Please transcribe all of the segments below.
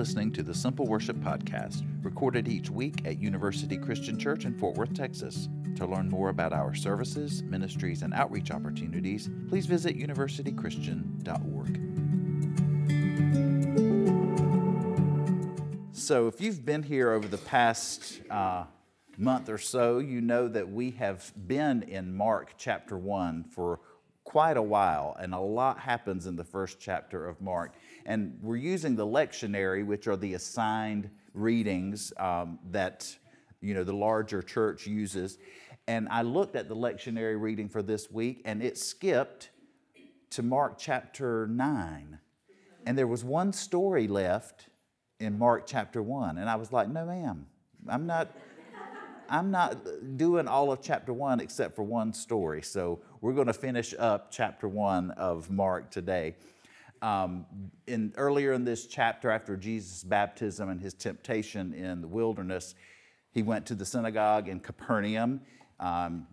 listening to the Simple Worship Podcast, recorded each week at University Christian Church in Fort Worth, Texas. To learn more about our services, ministries, and outreach opportunities, please visit universitychristian.org. So, if you've been here over the past uh, month or so, you know that we have been in Mark chapter 1 for quite a while, and a lot happens in the first chapter of Mark. And we're using the lectionary, which are the assigned readings um, that you know the larger church uses. And I looked at the lectionary reading for this week, and it skipped to Mark chapter 9. And there was one story left in Mark chapter 1. And I was like, no, ma'am, I'm not. I'm not doing all of chapter one except for one story. So we're going to finish up chapter one of Mark today. Um, in, earlier in this chapter, after Jesus' baptism and his temptation in the wilderness, he went to the synagogue in Capernaum, um,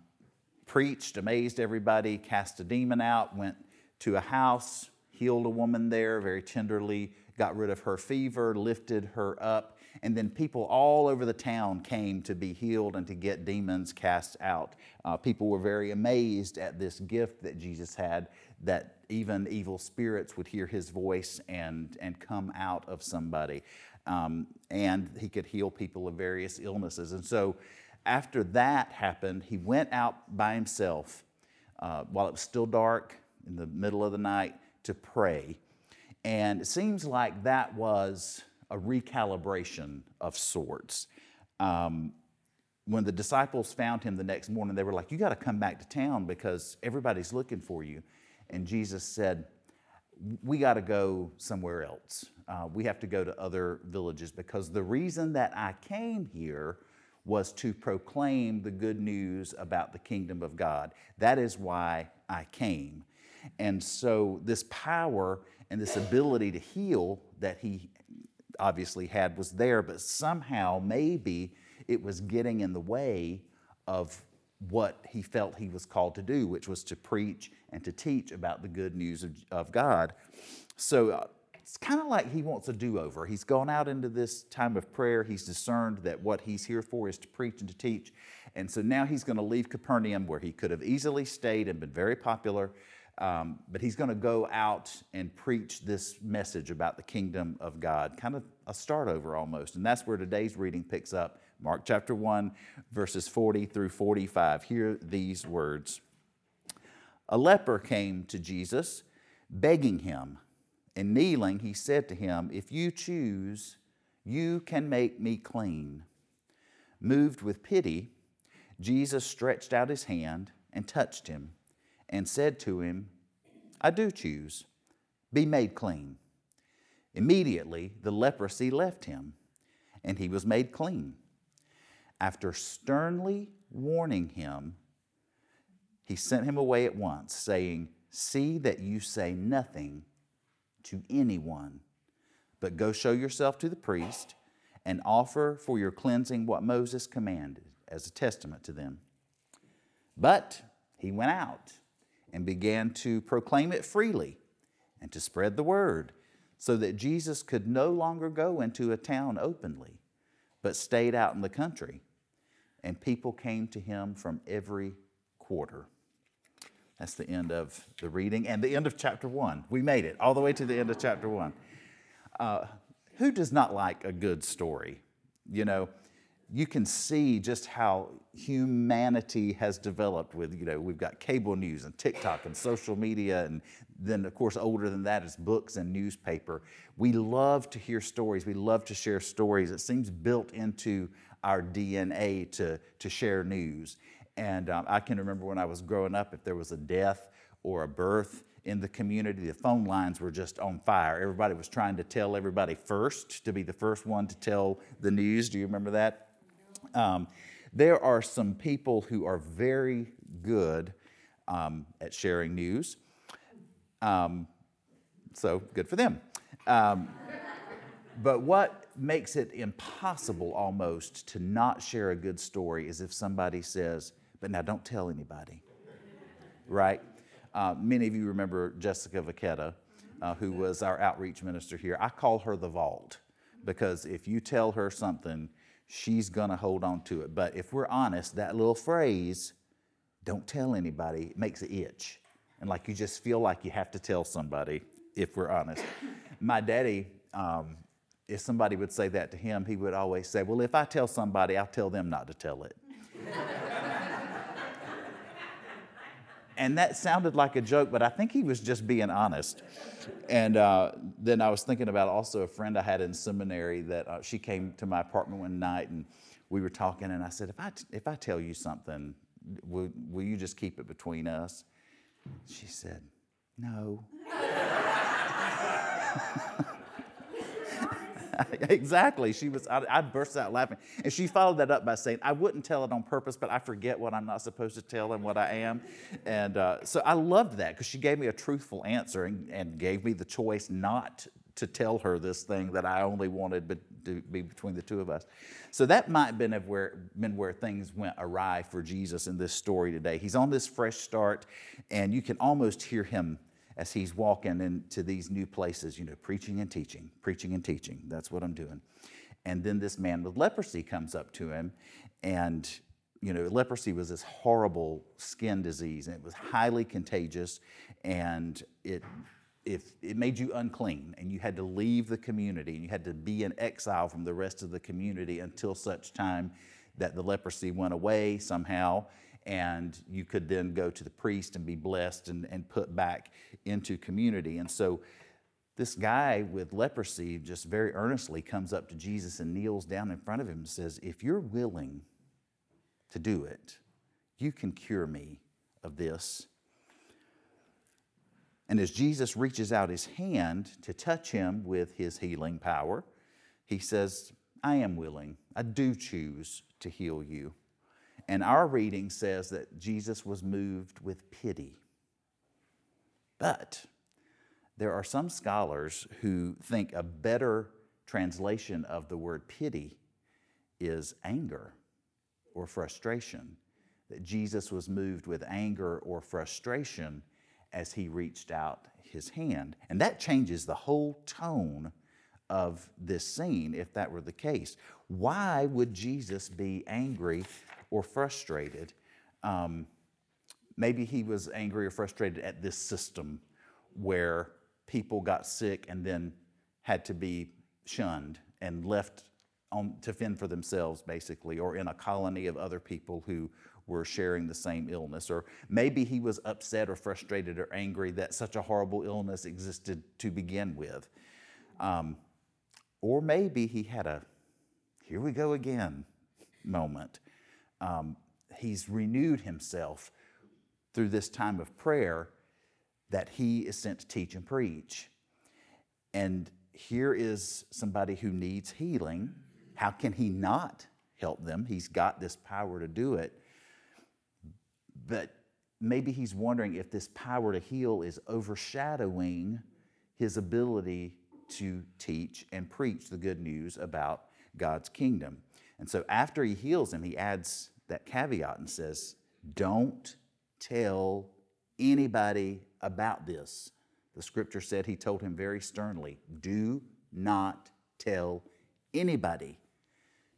preached, amazed everybody, cast a demon out, went to a house, healed a woman there very tenderly, got rid of her fever, lifted her up, and then people all over the town came to be healed and to get demons cast out. Uh, people were very amazed at this gift that Jesus had that even evil spirits would hear his voice and, and come out of somebody. Um, and he could heal people of various illnesses. And so after that happened, he went out by himself uh, while it was still dark in the middle of the night to pray. And it seems like that was a recalibration of sorts. Um, when the disciples found him the next morning, they were like, You got to come back to town because everybody's looking for you. And Jesus said, We got to go somewhere else. Uh, we have to go to other villages because the reason that I came here was to proclaim the good news about the kingdom of God. That is why I came. And so, this power and this ability to heal that he obviously had was there, but somehow, maybe it was getting in the way of what he felt he was called to do, which was to preach and to teach about the good news of, of God. So uh, it's kind of like he wants a do over. He's gone out into this time of prayer. He's discerned that what he's here for is to preach and to teach. And so now he's going to leave Capernaum, where he could have easily stayed and been very popular. Um, but he's going to go out and preach this message about the kingdom of God, kind of a start over almost. And that's where today's reading picks up Mark chapter 1, verses 40 through 45. Hear these words A leper came to Jesus, begging him, and kneeling, he said to him, If you choose, you can make me clean. Moved with pity, Jesus stretched out his hand and touched him and said to him, I do choose, be made clean. Immediately the leprosy left him, and he was made clean. After sternly warning him, he sent him away at once, saying, See that you say nothing to anyone, but go show yourself to the priest and offer for your cleansing what Moses commanded as a testament to them. But he went out and began to proclaim it freely and to spread the word so that Jesus could no longer go into a town openly, but stayed out in the country and people came to him from every quarter. That's the end of the reading and the end of chapter one. We made it all the way to the end of chapter one. Uh, who does not like a good story? You know, you can see just how humanity has developed with, you know, we've got cable news and TikTok and social media, and then, of course, older than that is books and newspaper. We love to hear stories, we love to share stories. It seems built into our DNA to, to share news. And um, I can remember when I was growing up, if there was a death or a birth in the community, the phone lines were just on fire. Everybody was trying to tell everybody first, to be the first one to tell the news. Do you remember that? Um, there are some people who are very good um, at sharing news. Um, so good for them. Um, but what makes it impossible almost to not share a good story is if somebody says, but now don't tell anybody, right? Uh, many of you remember Jessica Vaqueta, uh, who was our outreach minister here. I call her the vault because if you tell her something, she's going to hold on to it. But if we're honest, that little phrase, don't tell anybody, makes it itch. And like you just feel like you have to tell somebody, if we're honest. My daddy, um, if somebody would say that to him, he would always say, Well, if I tell somebody, I'll tell them not to tell it. and that sounded like a joke, but I think he was just being honest. And uh, then I was thinking about also a friend I had in seminary that uh, she came to my apartment one night and we were talking, and I said, If I, t- if I tell you something, will, will you just keep it between us? She said, No. exactly. She was, I, I, burst out laughing. And she followed that up by saying, I wouldn't tell it on purpose, but I forget what I'm not supposed to tell and what I am. And uh, so I loved that because she gave me a truthful answer and, and gave me the choice not to tell her this thing that I only wanted to be between the two of us. So that might have been where, been where things went awry for Jesus in this story today. He's on this fresh start, and you can almost hear him as he's walking into these new places, you know, preaching and teaching, preaching and teaching. That's what I'm doing. And then this man with leprosy comes up to him, and you know, leprosy was this horrible skin disease, and it was highly contagious, and it if it made you unclean and you had to leave the community and you had to be in exile from the rest of the community until such time that the leprosy went away somehow and you could then go to the priest and be blessed and, and put back into community. And so this guy with leprosy just very earnestly comes up to Jesus and kneels down in front of him and says, If you're willing to do it, you can cure me of this. And as Jesus reaches out his hand to touch him with his healing power, he says, I am willing. I do choose to heal you. And our reading says that Jesus was moved with pity. But there are some scholars who think a better translation of the word pity is anger or frustration. That Jesus was moved with anger or frustration as he reached out his hand. And that changes the whole tone of this scene if that were the case. Why would Jesus be angry or frustrated. Um, maybe he was angry or frustrated at this system where people got sick and then had to be shunned and left on, to fend for themselves, basically, or in a colony of other people who were sharing the same illness. Or maybe he was upset or frustrated or angry that such a horrible illness existed to begin with. Um, or maybe he had a, here we go again moment um, he's renewed himself through this time of prayer that he is sent to teach and preach. And here is somebody who needs healing. How can he not help them? He's got this power to do it. But maybe he's wondering if this power to heal is overshadowing his ability to teach and preach the good news about God's kingdom. And so after he heals him, he adds that caveat and says, Don't tell anybody about this. The scripture said he told him very sternly, Do not tell anybody.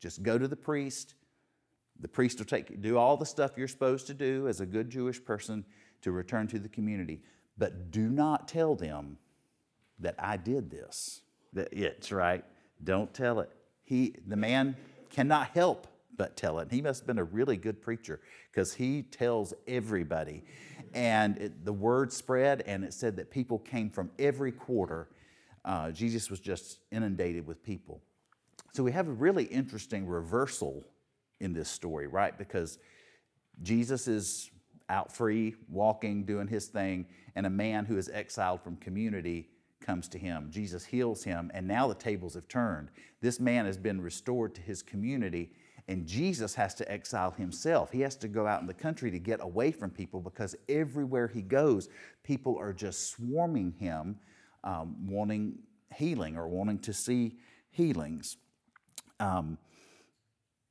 Just go to the priest. The priest will take do all the stuff you're supposed to do as a good Jewish person to return to the community. But do not tell them that I did this. That it's right. Don't tell it. He the man cannot help but tell it. He must have been a really good preacher because he tells everybody. And it, the word spread, and it said that people came from every quarter. Uh, Jesus was just inundated with people. So we have a really interesting reversal in this story, right? Because Jesus is out free, walking, doing his thing, and a man who is exiled from community comes to him. Jesus heals him, and now the tables have turned. This man has been restored to his community, and Jesus has to exile himself. He has to go out in the country to get away from people because everywhere he goes, people are just swarming him, um, wanting healing or wanting to see healings. Um,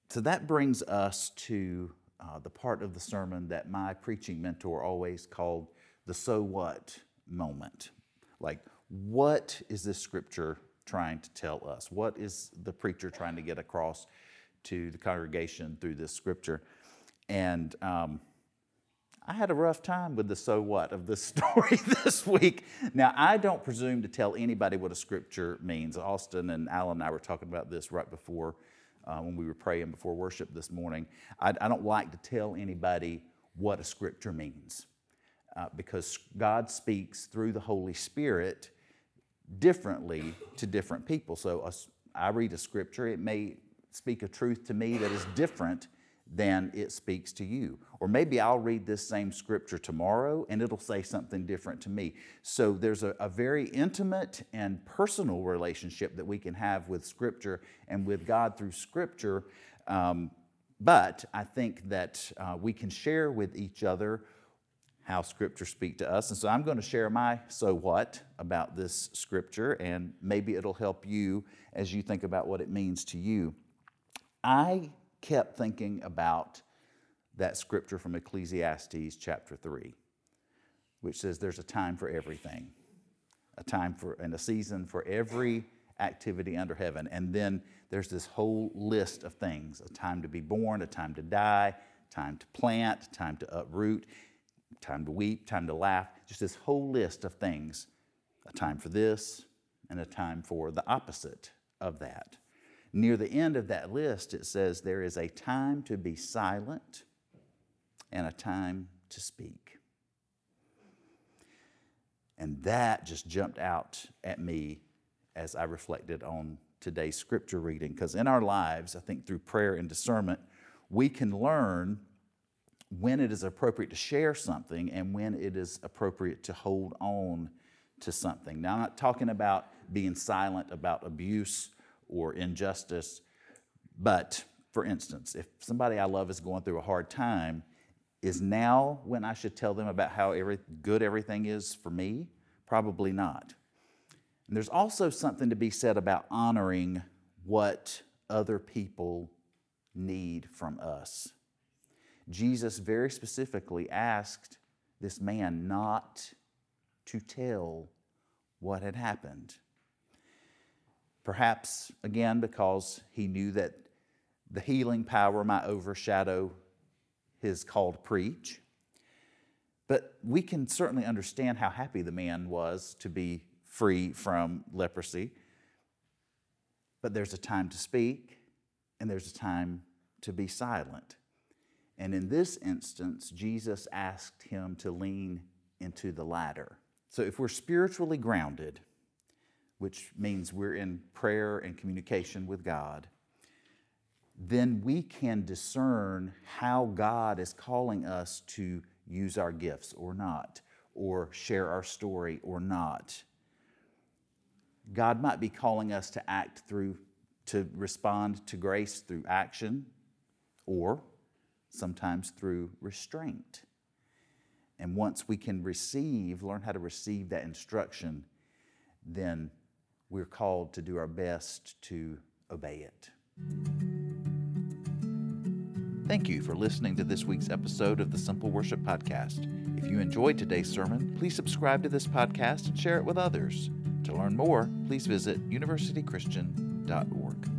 so that brings us to uh, the part of the sermon that my preaching mentor always called the so what moment. Like, what is this scripture trying to tell us? What is the preacher trying to get across to the congregation through this scripture? And um, I had a rough time with the so what of this story this week. Now, I don't presume to tell anybody what a scripture means. Austin and Alan and I were talking about this right before uh, when we were praying before worship this morning. I, I, don't like to tell anybody what a scripture means uh, because God speaks through the Holy Spirit differently to different people. So a, I read a scripture, it may speak a truth to me that is different than it speaks to you. Or maybe I'll read this same scripture tomorrow and it'll say something different to me. So there's a, a, very intimate and personal relationship that we can have with scripture and with God through scripture. Um, but I think that uh, we can share with each other how scripture speak to us. And so I'm going to share my so what about this scripture and maybe it'll help you as you think about what it means to you. I kept thinking about that scripture from Ecclesiastes chapter 3, which says there's a time for everything, a time for and a season for every activity under heaven. And then there's this whole list of things a time to be born, a time to die, time to plant, time to uproot, time to weep, time to laugh, just this whole list of things a time for this and a time for the opposite of that. Near the end of that list, it says there is a time to be silent and a time to speak. And that just jumped out at me as I reflected on today's scripture reading. Because in our lives, I think through prayer and discernment, we can learn when it is appropriate to share something and when it is appropriate to hold on to something. Now, I'm not talking about being silent about abuse or injustice. But for instance, if somebody I love is going through a hard time, is now when I should tell them about how every, good everything is for me? Probably not. And there's also something to be said about honoring what other people need from us. Jesus very specifically asked this man not to tell what had happened. Perhaps, again, because he knew that the healing power might overshadow his call to preach. But we can certainly understand how happy the man was to be free from leprosy. But there's a time to speak, and there's a time to be silent. And in this instance, Jesus asked him to lean into the latter. So if we're spiritually grounded, which means we're in prayer and communication with God, then we can discern how God is calling us to use our gifts or not, or share our story or not. God might be calling us to act through, to respond to grace through action, or sometimes through restraint. And once we can receive, learn how to receive that instruction, then we're called to do our best to obey it. Thank you for listening to this week's episode of the Simple Worship Podcast. If you enjoyed today's sermon, please subscribe to this podcast and share it with others. To learn more, please visit universitychristian.org.